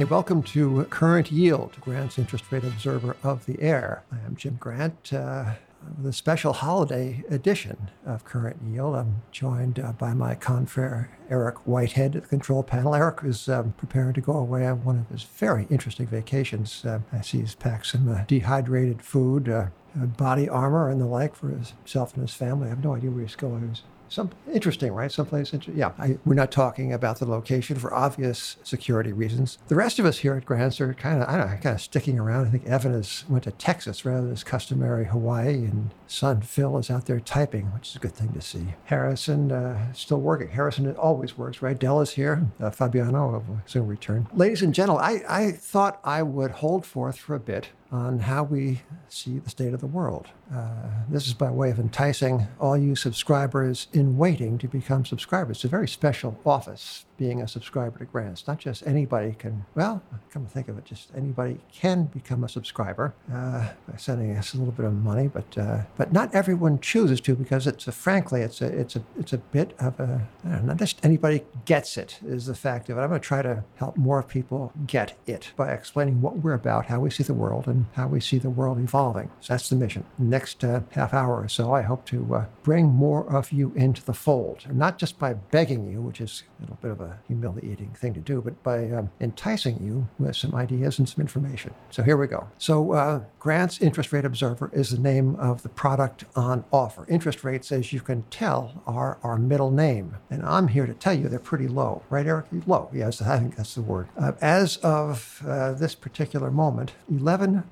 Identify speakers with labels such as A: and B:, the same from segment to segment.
A: Hey, welcome to Current Yield, Grant's interest rate observer of the air. I am Jim Grant. Uh, the special holiday edition of Current Yield. I'm joined uh, by my confrere Eric Whitehead at the control panel. Eric is um, preparing to go away on one of his very interesting vacations. Uh, I see he's packed some uh, dehydrated food, uh, body armor, and the like for himself and his family. I have no idea where he's going. He's some interesting, right? Someplace, inter- yeah. I, we're not talking about the location for obvious security reasons. The rest of us here at Grants are kind of, I don't know, kind of sticking around. I think Evan has went to Texas rather than his customary Hawaii, and son Phil is out there typing, which is a good thing to see. Harrison uh, still working. Harrison always works, right? Dell is here. Uh, Fabiano will soon return. Ladies and gentlemen, I, I thought I would hold forth for a bit on how we see the state of the world. Uh, this is by way of enticing all you subscribers in waiting to become subscribers. It's a very special office being a subscriber to grants. Not just anybody can, well, come to think of it, just anybody can become a subscriber uh, by sending us a little bit of money, but uh, but not everyone chooses to because it's a, frankly, it's a it's a it's a bit of a know, not just anybody gets it is the fact of it. I'm going to try to help more people get it by explaining what we're about, how we see the world, and how we see the world evolving. So that's the mission. Next uh, half hour or so, I hope to uh, bring more of you into the fold, not just by begging you, which is a little bit of a humiliating thing to do, but by um, enticing you with some ideas and some information. So here we go. So uh, Grant's Interest Rate Observer is the name of the product on offer. Interest rates, as you can tell, are our middle name. And I'm here to tell you they're pretty low. Right, Eric? Low. Yes, I think that's the word. Uh, as of uh, this particular moment, 11.7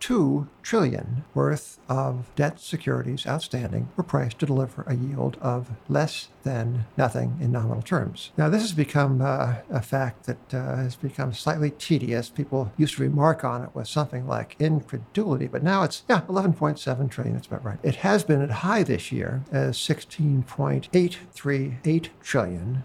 A: 2 trillion worth of debt securities outstanding were priced to deliver a yield of less than nothing in nominal terms. Now, this has become uh, a fact that uh, has become slightly tedious. People used to remark on it with something like incredulity, but now it's, yeah, 11.7 trillion. That's about right. It has been at high this year as $16.838 trillion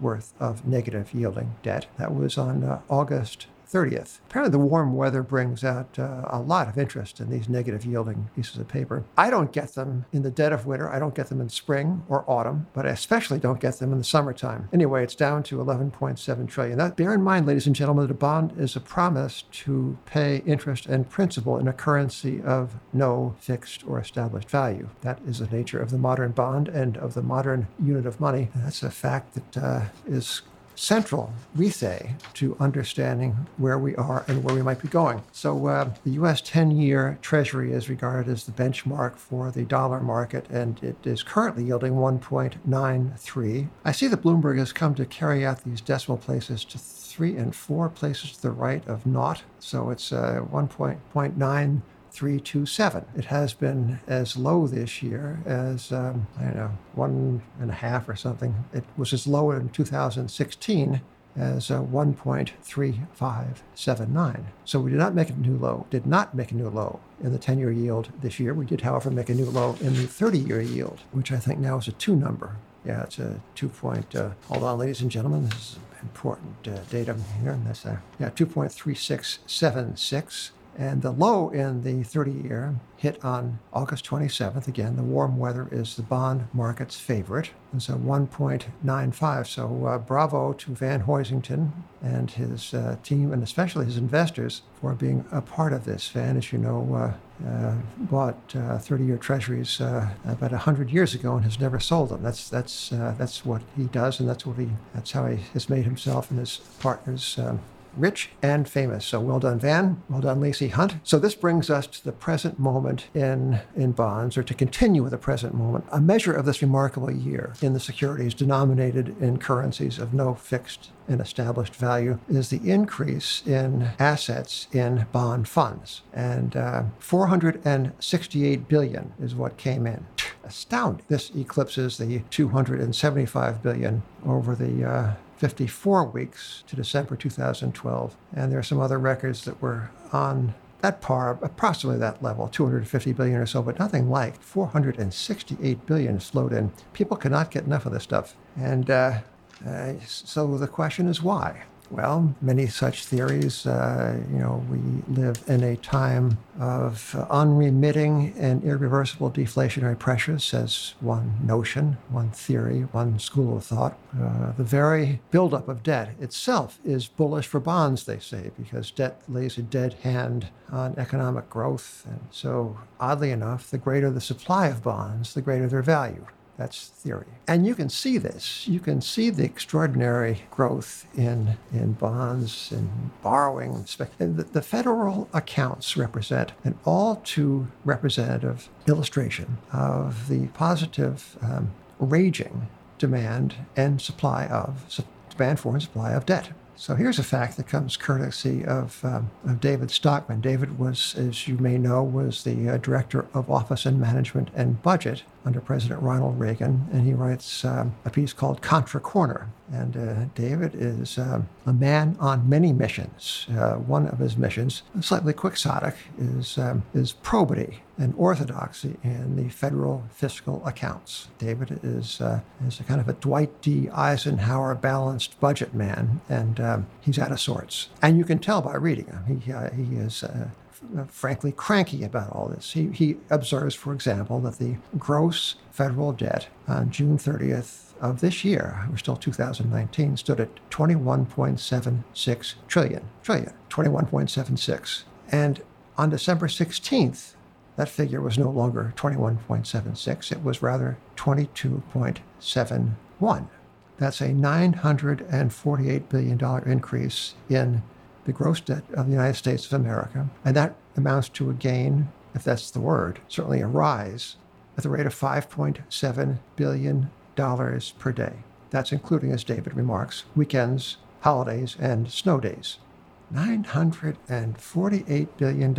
A: worth of negative yielding debt. That was on uh, August 30th. Apparently, the warm weather brings out uh, a lot of interest in these negative yielding pieces of paper. I don't get them in the dead of winter. I don't get them in spring or autumn, but I especially don't get them in the summertime. Anyway, it's down to 11.7 trillion. Bear in mind, ladies and gentlemen, that a bond is a promise to pay interest and principal in a currency of no fixed or established value. That is the nature of the modern bond and of the modern unit of money. That's a fact that uh, is central, we say, to understanding where we are and where we might be going. So, uh, the US 10 year Treasury is regarded as the benchmark for the dollar market, and it is currently yielding 1.93. I see that Bloomberg has come to carry out these decimal places to three and four places to the right of naught. So, it's uh, 1.9. 327. It has been as low this year as, um, I don't know, one and a half or something. It was as low in 2016 as uh, 1.3579. So we did not make a new low, did not make a new low in the 10 year yield this year. We did, however, make a new low in the 30 year yield, which I think now is a two number. Yeah, it's a two point, uh, hold on, ladies and gentlemen, this is important uh, data here. And that's, uh, yeah, 2.3676. And the low in the 30 year hit on August 27th. Again, the warm weather is the bond market's favorite. And so 1.95. So uh, bravo to Van Hoisington and his uh, team, and especially his investors, for being a part of this. Van, as you know, uh, uh bought 30-year uh, treasuries uh, about 100 years ago and has never sold them. That's that's that's what he does, and that's what he that's how he has made himself and his partners um, rich and famous. So well done, Van. Well done, Lacey Hunt. So this brings us to the present moment in, in bonds, or to continue with the present moment. A measure of this remarkable year in the securities denominated in currencies of no fixed and established value is the increase in assets in bond funds. And uh, 468 billion is what came in. Astounding. This eclipses the 275 billion over the uh, 54 weeks to December 2012. And there are some other records that were on that par, approximately that level, 250 billion or so, but nothing like 468 billion flowed in. People cannot get enough of this stuff. And uh, uh, so the question is why? Well, many such theories. Uh, you know, we live in a time of unremitting and irreversible deflationary pressures, says one notion, one theory, one school of thought. Uh, the very buildup of debt itself is bullish for bonds, they say, because debt lays a dead hand on economic growth. And so, oddly enough, the greater the supply of bonds, the greater their value. That's theory. And you can see this. You can see the extraordinary growth in, in bonds and borrowing. The federal accounts represent an all too representative illustration of the positive um, raging demand and supply of demand for and supply of debt. So here's a fact that comes courtesy of, um, of David Stockman. David was, as you may know, was the uh, director of Office and Management and Budget under President Ronald Reagan, and he writes um, a piece called Contra Corner. And uh, David is um, a man on many missions. Uh, one of his missions, slightly quixotic, is, um, is probity and orthodoxy in the federal fiscal accounts. David is, uh, is a kind of a Dwight D. Eisenhower balanced budget man, and um, he's out of sorts. And you can tell by reading him. He, uh, he is uh, frankly cranky about all this. He, he observes, for example, that the gross federal debt on June 30th of this year, we're still 2019, stood at 21.76 trillion. Trillion. 21.76. And on December 16th, that figure was no longer 21.76, it was rather 22.71. That's a $948 billion increase in the gross debt of the United States of America, and that amounts to a gain, if that's the word, certainly a rise, at the rate of $5.7 billion per day. That's including, as David remarks, weekends, holidays, and snow days. $948 billion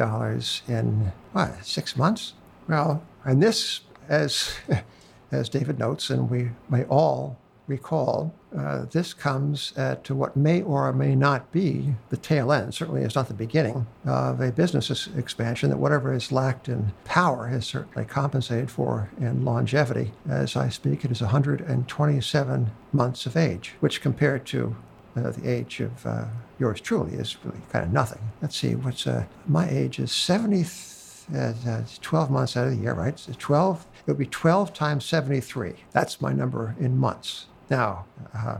A: in, what, six months? Well, and this, as, as David notes, and we may all recall, uh, this comes at what may or may not be the tail end. Certainly, it's not the beginning of a business expansion that whatever is lacked in power is certainly compensated for in longevity. As I speak, it is 127 months of age, which compared to uh, the age of uh, yours truly is really kind of nothing. Let's see, what's uh, my age is 70. Uh, 12 months out of the year, right? So 12, it would be 12 times 73. That's my number in months. Now, uh,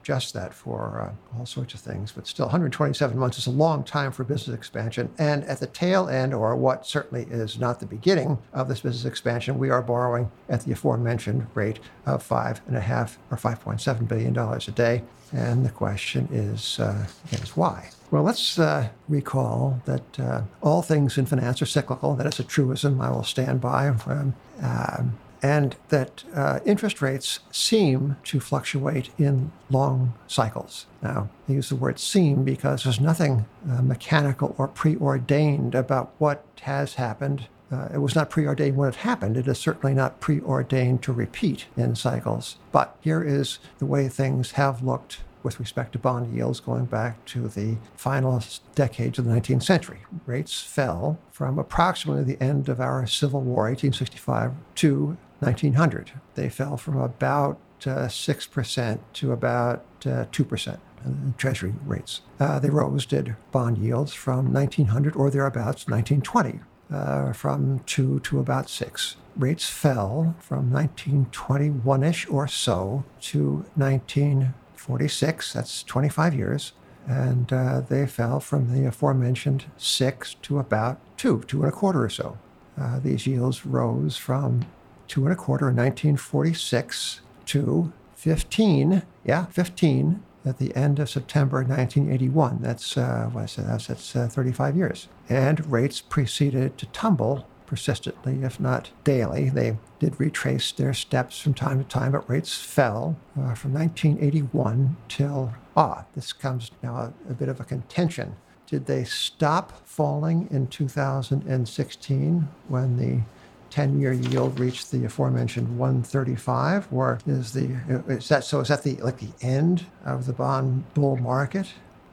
A: adjust that for uh, all sorts of things, but still 127 months is a long time for business expansion. And at the tail end, or what certainly is not the beginning of this business expansion, we are borrowing at the aforementioned rate of five and a half or 5.7 billion dollars a day. And the question is, uh, is why? Well, let's uh, recall that uh, all things in finance are cyclical. That is a truism I will stand by. Um, um, and that uh, interest rates seem to fluctuate in long cycles. Now, I use the word seem because there's nothing uh, mechanical or preordained about what has happened. Uh, it was not preordained when it happened. It is certainly not preordained to repeat in cycles. But here is the way things have looked with respect to bond yields going back to the final decades of the 19th century. Rates fell from approximately the end of our Civil War, 1865, to 1900. They fell from about uh, 6% to about uh, 2% Treasury rates. Uh, they rose, did bond yields from 1900 or thereabouts, 1920, uh, from 2 to about 6. Rates fell from 1921 ish or so to 1946, that's 25 years, and uh, they fell from the aforementioned 6 to about 2, 2 and a quarter or so. Uh, these yields rose from two and a quarter in 1946 to 15, yeah, 15 at the end of September 1981. That's, uh, what I said, that's, that's uh, 35 years. And rates proceeded to tumble persistently, if not daily. They did retrace their steps from time to time, but rates fell uh, from 1981 till, ah, this comes now a, a bit of a contention. Did they stop falling in 2016 when the 10 year yield reached the aforementioned 135 or is the is that so is that the like the end of the bond bull market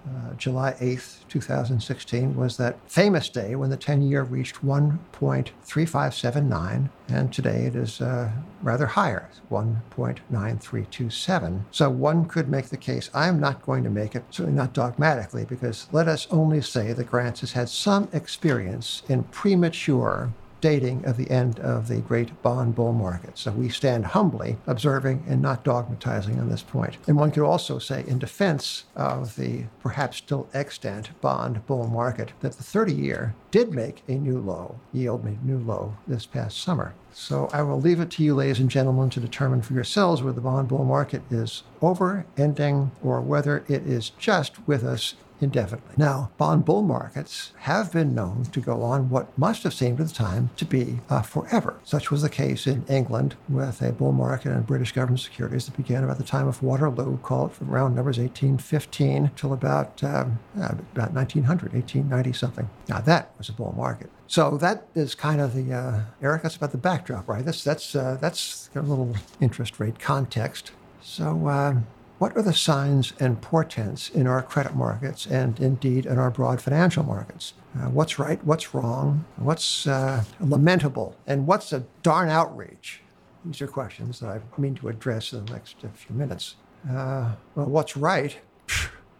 A: uh, July 8th, 2016, was that famous day when the 10 year reached 1.3579, and today it is uh, rather higher, 1.9327. So one could make the case. I'm not going to make it, certainly not dogmatically, because let us only say that Grants has had some experience in premature dating of the end of the great bond bull market. So we stand humbly observing and not dogmatizing on this point. And one could also say, in defense of the perhaps still extant bond bull market, that the 30 year did make a new low, yield made new low this past summer. So I will leave it to you, ladies and gentlemen, to determine for yourselves whether the bond bull market is over, ending, or whether it is just with us indefinitely. Now, bond bull markets have been known to go on what must have seemed at the time to be uh, forever. Such was the case in England with a bull market in British government securities that began about the time of Waterloo, called from round numbers 1815 till about, um, about 1900, 1890 something. Now, that was a bull market. So that is kind of the uh, Eric. That's about the backdrop, right? That's that's uh, that's a little interest rate context. So uh, what are the signs and portents in our credit markets and indeed in our broad financial markets? Uh, what's right? What's wrong? What's uh, lamentable? And what's a darn outrage? These are questions that I mean to address in the next few minutes. Uh, well, what's right?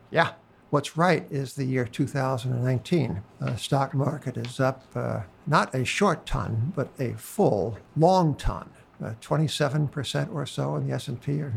A: yeah, what's right is the year 2019. The stock market is up uh, not a short ton, but a full long ton. 27% uh, or so in the S&P. Uh,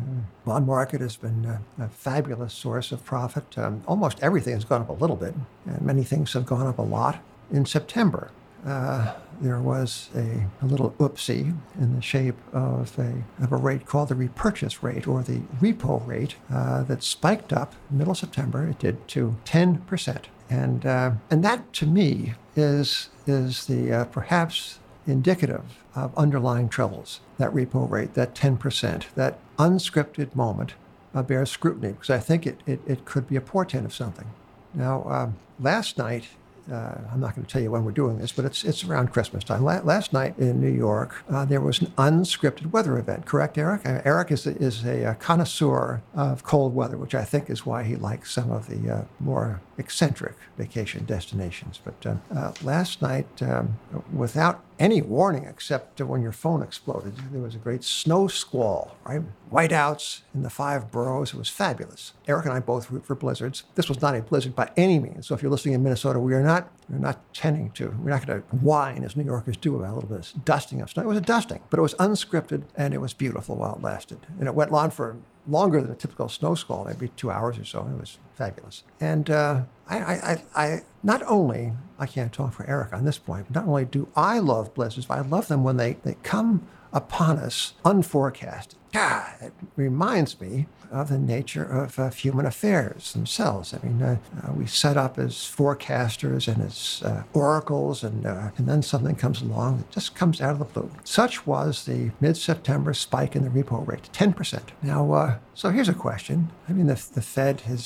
A: bond market has been a, a fabulous source of profit. Um, almost everything has gone up a little bit, and many things have gone up a lot. In September, uh, there was a, a, little oopsie in the shape of a, of a rate called the repurchase rate or the repo rate uh, that spiked up in middle September. It did to 10%. And, uh, and that to me is, is the uh, perhaps indicative of underlying troubles. That repo rate, that 10%, that unscripted moment uh, bears scrutiny because I think it, it, it, could be a portent of something. Now, um, last night, uh, I'm not going to tell you when we're doing this, but it's it's around Christmas time. La- last night in New York, uh, there was an unscripted weather event. Correct, Eric? Uh, Eric is a, is a, a, connoisseur of cold weather, which I think is why he likes some of the uh, more eccentric vacation destinations. But uh, uh, last night, um, without any warning except when your phone exploded. There was a great snow squall, right? Whiteouts in the five boroughs. It was fabulous. Eric and I both root for blizzards. This was not a blizzard by any means. So if you're listening in Minnesota, we are not we're not tending to. We're not going to whine as New Yorkers do about a little bit of dusting of snow. It was a dusting, but it was unscripted and it was beautiful while it lasted. And it went on for longer than a typical snow squall, maybe two hours or so. It was fabulous. And uh, I, I, I, not only, I can't talk for Eric on this point, not only do I love blizzards, but I love them when they, they come upon us unforecasted. God, it reminds me of the nature of uh, human affairs themselves. I mean, uh, uh, we set up as forecasters and as uh, oracles, and, uh, and then something comes along that just comes out of the blue. Such was the mid September spike in the repo rate, 10%. Now, uh, so here's a question. I mean, the, the Fed has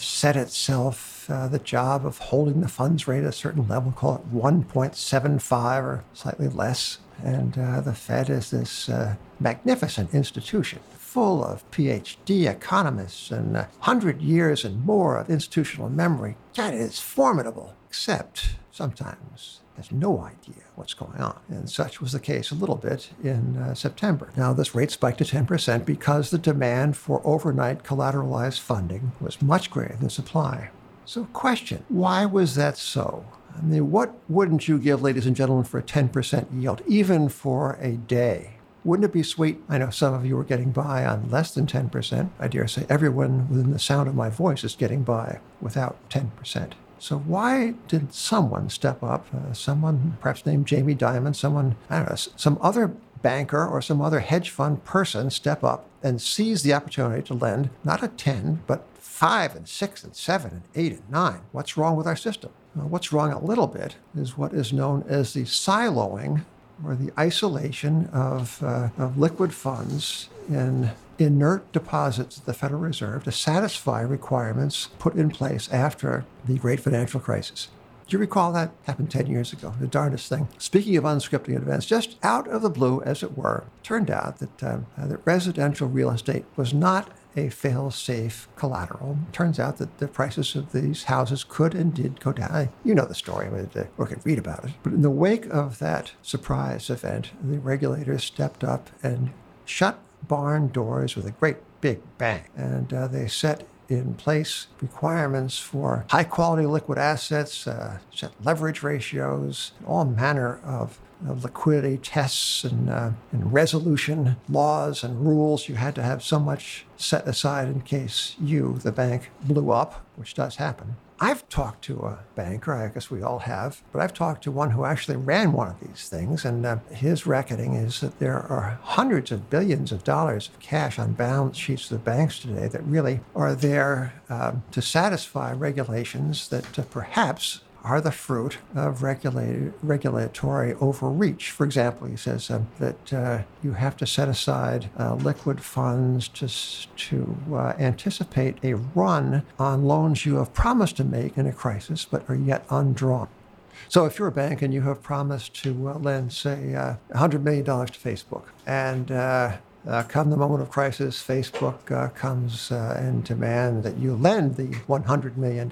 A: set itself the job of holding the funds rate at a certain level, call it 1.75 or slightly less. And uh, the Fed is this uh, magnificent institution full of PhD economists and a uh, hundred years and more of institutional memory. That is formidable, except sometimes has no idea what's going on. And such was the case a little bit in uh, September. Now, this rate spiked to 10% because the demand for overnight collateralized funding was much greater than supply. So, question why was that so? I mean, what wouldn't you give, ladies and gentlemen, for a 10% yield, even for a day? Wouldn't it be sweet? I know some of you are getting by on less than 10%. I dare say everyone within the sound of my voice is getting by without 10%. So why did someone step up, uh, someone perhaps named Jamie Dimon, someone, I don't know, some other banker or some other hedge fund person step up and seize the opportunity to lend not a 10, but five and six and seven and eight and nine. What's wrong with our system? Well, what's wrong a little bit is what is known as the siloing or the isolation of, uh, of liquid funds in inert deposits at the Federal Reserve to satisfy requirements put in place after the great financial crisis. Do you recall that? Happened 10 years ago, the darndest thing. Speaking of unscripting events, just out of the blue, as it were, turned out that, uh, that residential real estate was not a fail safe collateral. Turns out that the prices of these houses could and did go down. You know the story, I mean, or could read about it. But in the wake of that surprise event, the regulators stepped up and shut barn doors with a great big bang. And uh, they set in place requirements for high quality liquid assets, uh, set leverage ratios, all manner of liquidity tests and, uh, and resolution laws and rules. You had to have so much set aside in case you, the bank, blew up, which does happen. I've talked to a banker, I guess we all have, but I've talked to one who actually ran one of these things, and uh, his reckoning is that there are hundreds of billions of dollars of cash on balance sheets of the banks today that really are there um, to satisfy regulations that uh, perhaps are the fruit of regulatory overreach. For example, he says um, that uh, you have to set aside uh, liquid funds to, to uh, anticipate a run on loans you have promised to make in a crisis but are yet undrawn. So if you're a bank and you have promised to uh, lend, say, $100 uh, to Facebook, and uh, uh, come the moment of crisis, Facebook uh, comes uh, and demand that you lend the $100 million.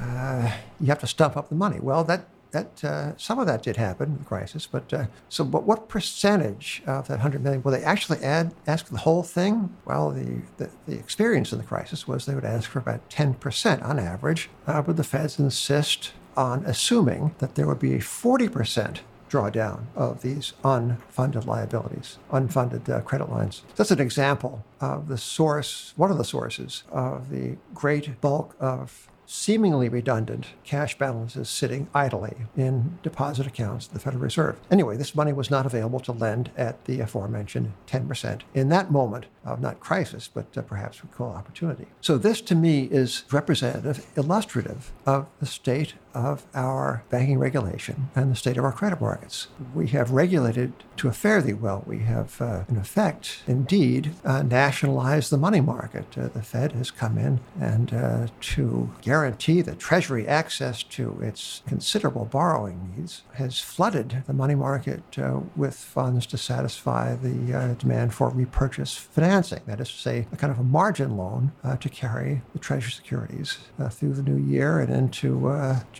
A: Uh, you have to stump up the money. Well, that that uh, some of that did happen in the crisis, but uh, so but what percentage of that 100 million will they actually add ask the whole thing? Well, the, the, the experience in the crisis was they would ask for about 10% on average, but the Feds insist on assuming that there would be a 40% drawdown of these unfunded liabilities, unfunded uh, credit lines. That's an example of the source, one of the sources of the great bulk of seemingly redundant cash balances sitting idly in deposit accounts at the Federal Reserve. Anyway, this money was not available to lend at the aforementioned 10% in that moment of not crisis, but uh, perhaps we call opportunity. So, this to me is representative, illustrative of the state of our banking regulation and the state of our credit markets. We have regulated to a fairly well. We have, uh, in effect, indeed, uh, nationalized the money market. Uh, the Fed has come in and uh, to guarantee the Treasury access to its considerable borrowing needs has flooded the money market uh, with funds to satisfy the uh, demand for repurchase financing. That is to say, a kind of a margin loan to carry the Treasury securities through the new year and into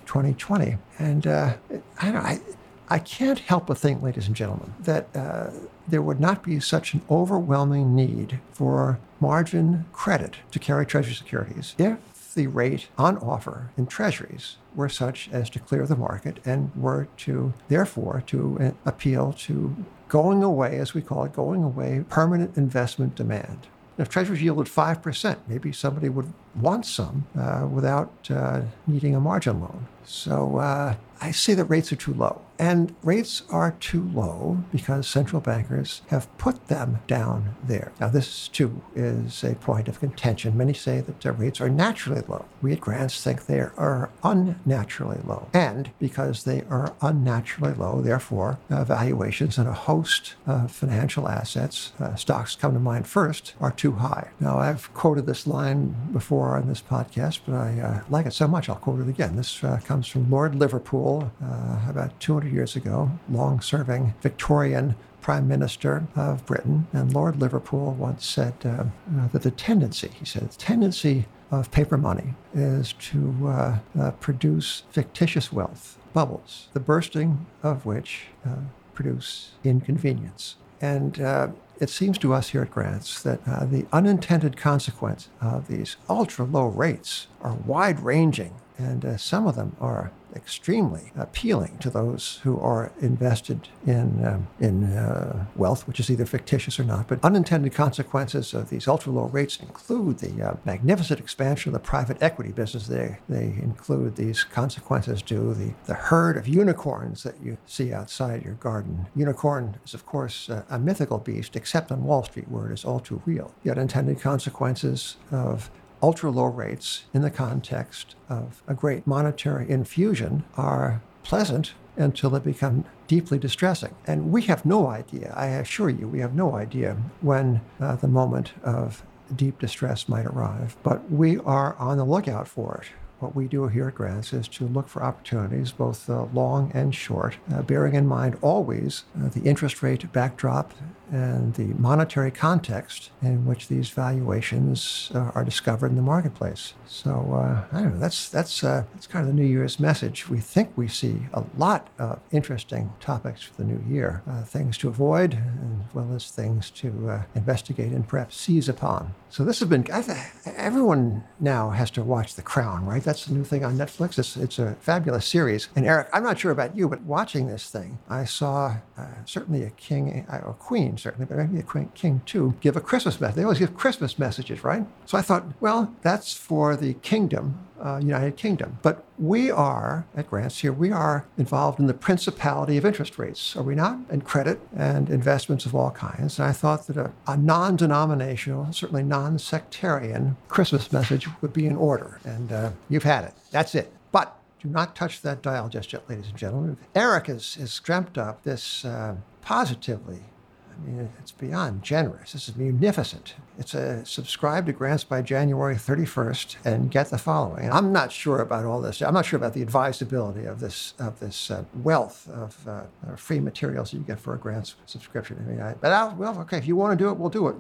A: 2020. And uh, I, I, I can't help but think, ladies and gentlemen, that uh, there would not be such an overwhelming need for margin credit to carry Treasury securities if the rate on offer in Treasuries were such as to clear the market and were to, therefore, to uh, appeal to going away, as we call it, going away permanent investment demand. If treasuries yielded 5%, maybe somebody would want some uh, without uh, needing a margin loan. So uh, I say that rates are too low. And rates are too low because central bankers have put them down there. Now, this too is a point of contention. Many say that the rates are naturally low. We at Grants think they are unnaturally low. And because they are unnaturally low, therefore, uh, valuations in a host of financial assets, uh, stocks come to mind first, are too high. Now, I've quoted this line before on this podcast, but I uh, like it so much, I'll quote it again. This uh, comes from Lord Liverpool uh, about 200 years ago, long serving Victorian Prime Minister of Britain. And Lord Liverpool once said uh, that the tendency, he said, the tendency of paper money is to uh, uh, produce fictitious wealth, bubbles, the bursting of which uh, produce inconvenience. And uh, it seems to us here at Grants that uh, the unintended consequence of these ultra low rates are wide ranging, and uh, some of them are extremely appealing to those who are invested in, um, in uh, wealth, which is either fictitious or not. But unintended consequences of these ultra low rates include the uh, magnificent expansion of the private equity business. They, they include these consequences to the, the herd of unicorns that you see outside your garden. Unicorn is, of course, uh, a mythical beast, except on Wall Street, where it is all too real. The unintended consequences of ultra low rates in the context of a great monetary infusion are pleasant until they become deeply distressing. And we have no idea, I assure you, we have no idea when uh, the moment of deep distress might arrive, but we are on the lookout for it. What we do here at Grants is to look for opportunities, both uh, long and short, uh, bearing in mind always uh, the interest rate backdrop and the monetary context in which these valuations uh, are discovered in the marketplace. So uh, I don't know. That's that's uh, that's kind of the New Year's message. We think we see a lot of interesting topics for the new year, things to avoid, as well as things to investigate and perhaps seize upon. So this has been. everyone now has to watch The Crown, right? That's the new thing on Netflix. It's it's a fabulous series. And Eric, I'm not sure about you, but watching this thing, I saw uh, certainly a king or queen certainly, but maybe a queen, king too, give a Christmas message. They always give Christmas messages, right? So I thought, well, that's for the kingdom, uh, United Kingdom. But we are, at Grants here, we are involved in the principality of interest rates, are we not? And credit and investments of all kinds. And I thought that a, a non denominational, certainly non sectarian Christmas message would be in order. And uh, you've had it. That's it. But do not touch that dial just yet, ladies and gentlemen. Eric has, has dreamt up this uh, positively I mean, it's beyond generous. This is munificent. It's a subscribe to grants by January 31st and get the following. I'm not sure about all this. I'm not sure about the advisability of this of this uh, wealth of uh, free materials that you get for a grants subscription. I mean, I, but I'll, well, okay, if you want to do it, we'll do it.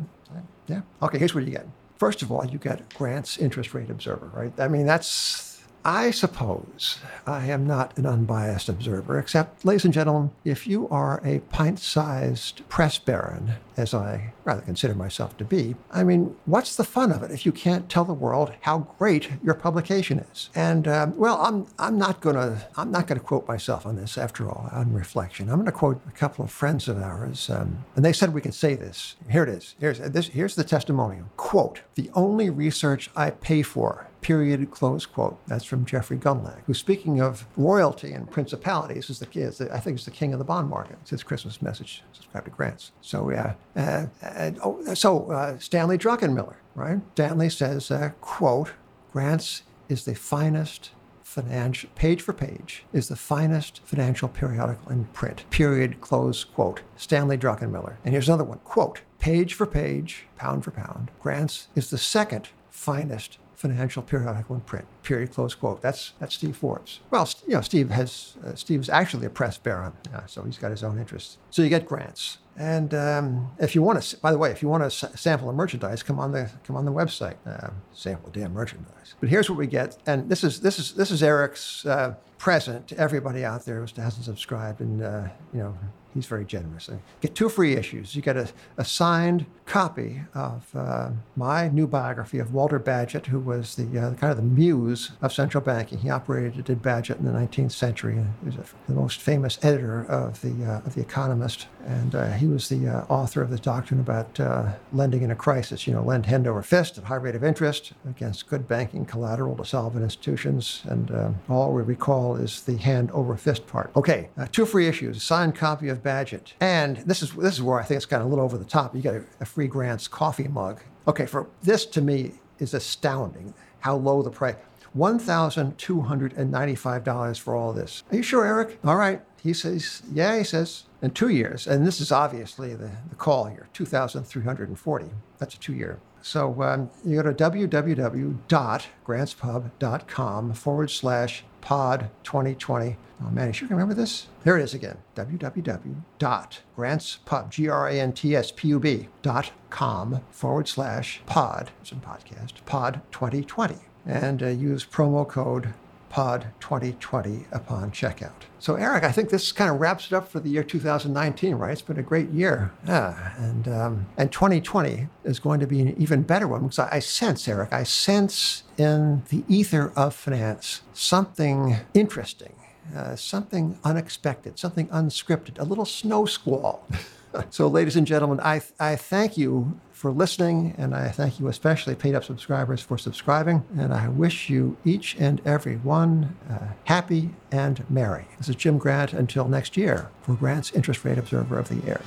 A: Yeah. Okay. Here's what you get. First of all, you get grants interest rate observer, right? I mean, that's I suppose I am not an unbiased observer, except, ladies and gentlemen, if you are a pint sized press baron, as I rather consider myself to be, I mean, what's the fun of it if you can't tell the world how great your publication is? And, uh, well, I'm, I'm not going to I'm not to quote myself on this, after all, on reflection. I'm going to quote a couple of friends of ours, um, and they said we could say this. Here it is. Here's, this, here's the testimonial. Quote, the only research I pay for period, close quote. That's from Jeffrey Gundlach, who, speaking of royalty and principalities, is the, is the I think is the king of the bond market. It's his Christmas message, subscribe to grants. So, yeah. Uh, uh, oh, so uh, Stanley Druckenmiller, right? Stanley says, uh, quote, grants is the finest financial, page for page, is the finest financial periodical in print. Period, close quote. Stanley Druckenmiller. And here's another one, quote, page for page, pound for pound. Grants is the second finest financial periodical in print. Period. Close quote. That's that's Steve Forbes. Well, you know, Steve has uh, Steve's actually a press baron, yeah, so he's got his own interests. So you get grants. And um, if you want to, by the way, if you want to sample a merchandise, come on the come on the website. Uh, sample damn merchandise. But here's what we get, and this is this is this is Eric's uh, present to everybody out there who hasn't subscribed, and uh, you know he's very generous. You get two free issues. You get a, a signed copy of uh, my new biography of Walter Bagehot, who was the uh, kind of the muse of central banking. He operated did Bagehot in the 19th century. He was the most famous editor of the uh, of the Economist, and uh, he was the uh, author of the doctrine about uh, lending in a crisis. You know, lend hand over fist at high rate of interest against good banking collateral to solvent institutions, and all we recall is the hand over fist part. Okay, two free issues: a signed copy of Bagehot. And this is this is where I think it's kind of a little over the top. You get a, a free grants coffee mug. Okay, for this to me is astounding how low the price. $1,295 for all this. Are you sure, Eric? All right. He says, yeah, he says, in two years. And this is obviously the, the call here 2,340. That's a two year. So um, you go to www.grantspub.com forward slash pod 2020. Oh man, you sure can remember this? There it is again www.grantspub, G R A N T S P U B dot com forward slash pod, it's a podcast, pod 2020. And uh, use promo code pod 2020 upon checkout. So, Eric, I think this kind of wraps it up for the year 2019, right? It's been a great year. Yeah. And, um, and 2020 is going to be an even better one because I, I sense, Eric, I sense in the ether of finance something interesting. Uh, something unexpected, something unscripted, a little snow squall. so, ladies and gentlemen, I, I thank you for listening, and I thank you especially, paid up subscribers, for subscribing. And I wish you each and every one uh, happy and merry. This is Jim Grant until next year for Grant's Interest Rate Observer of the Year.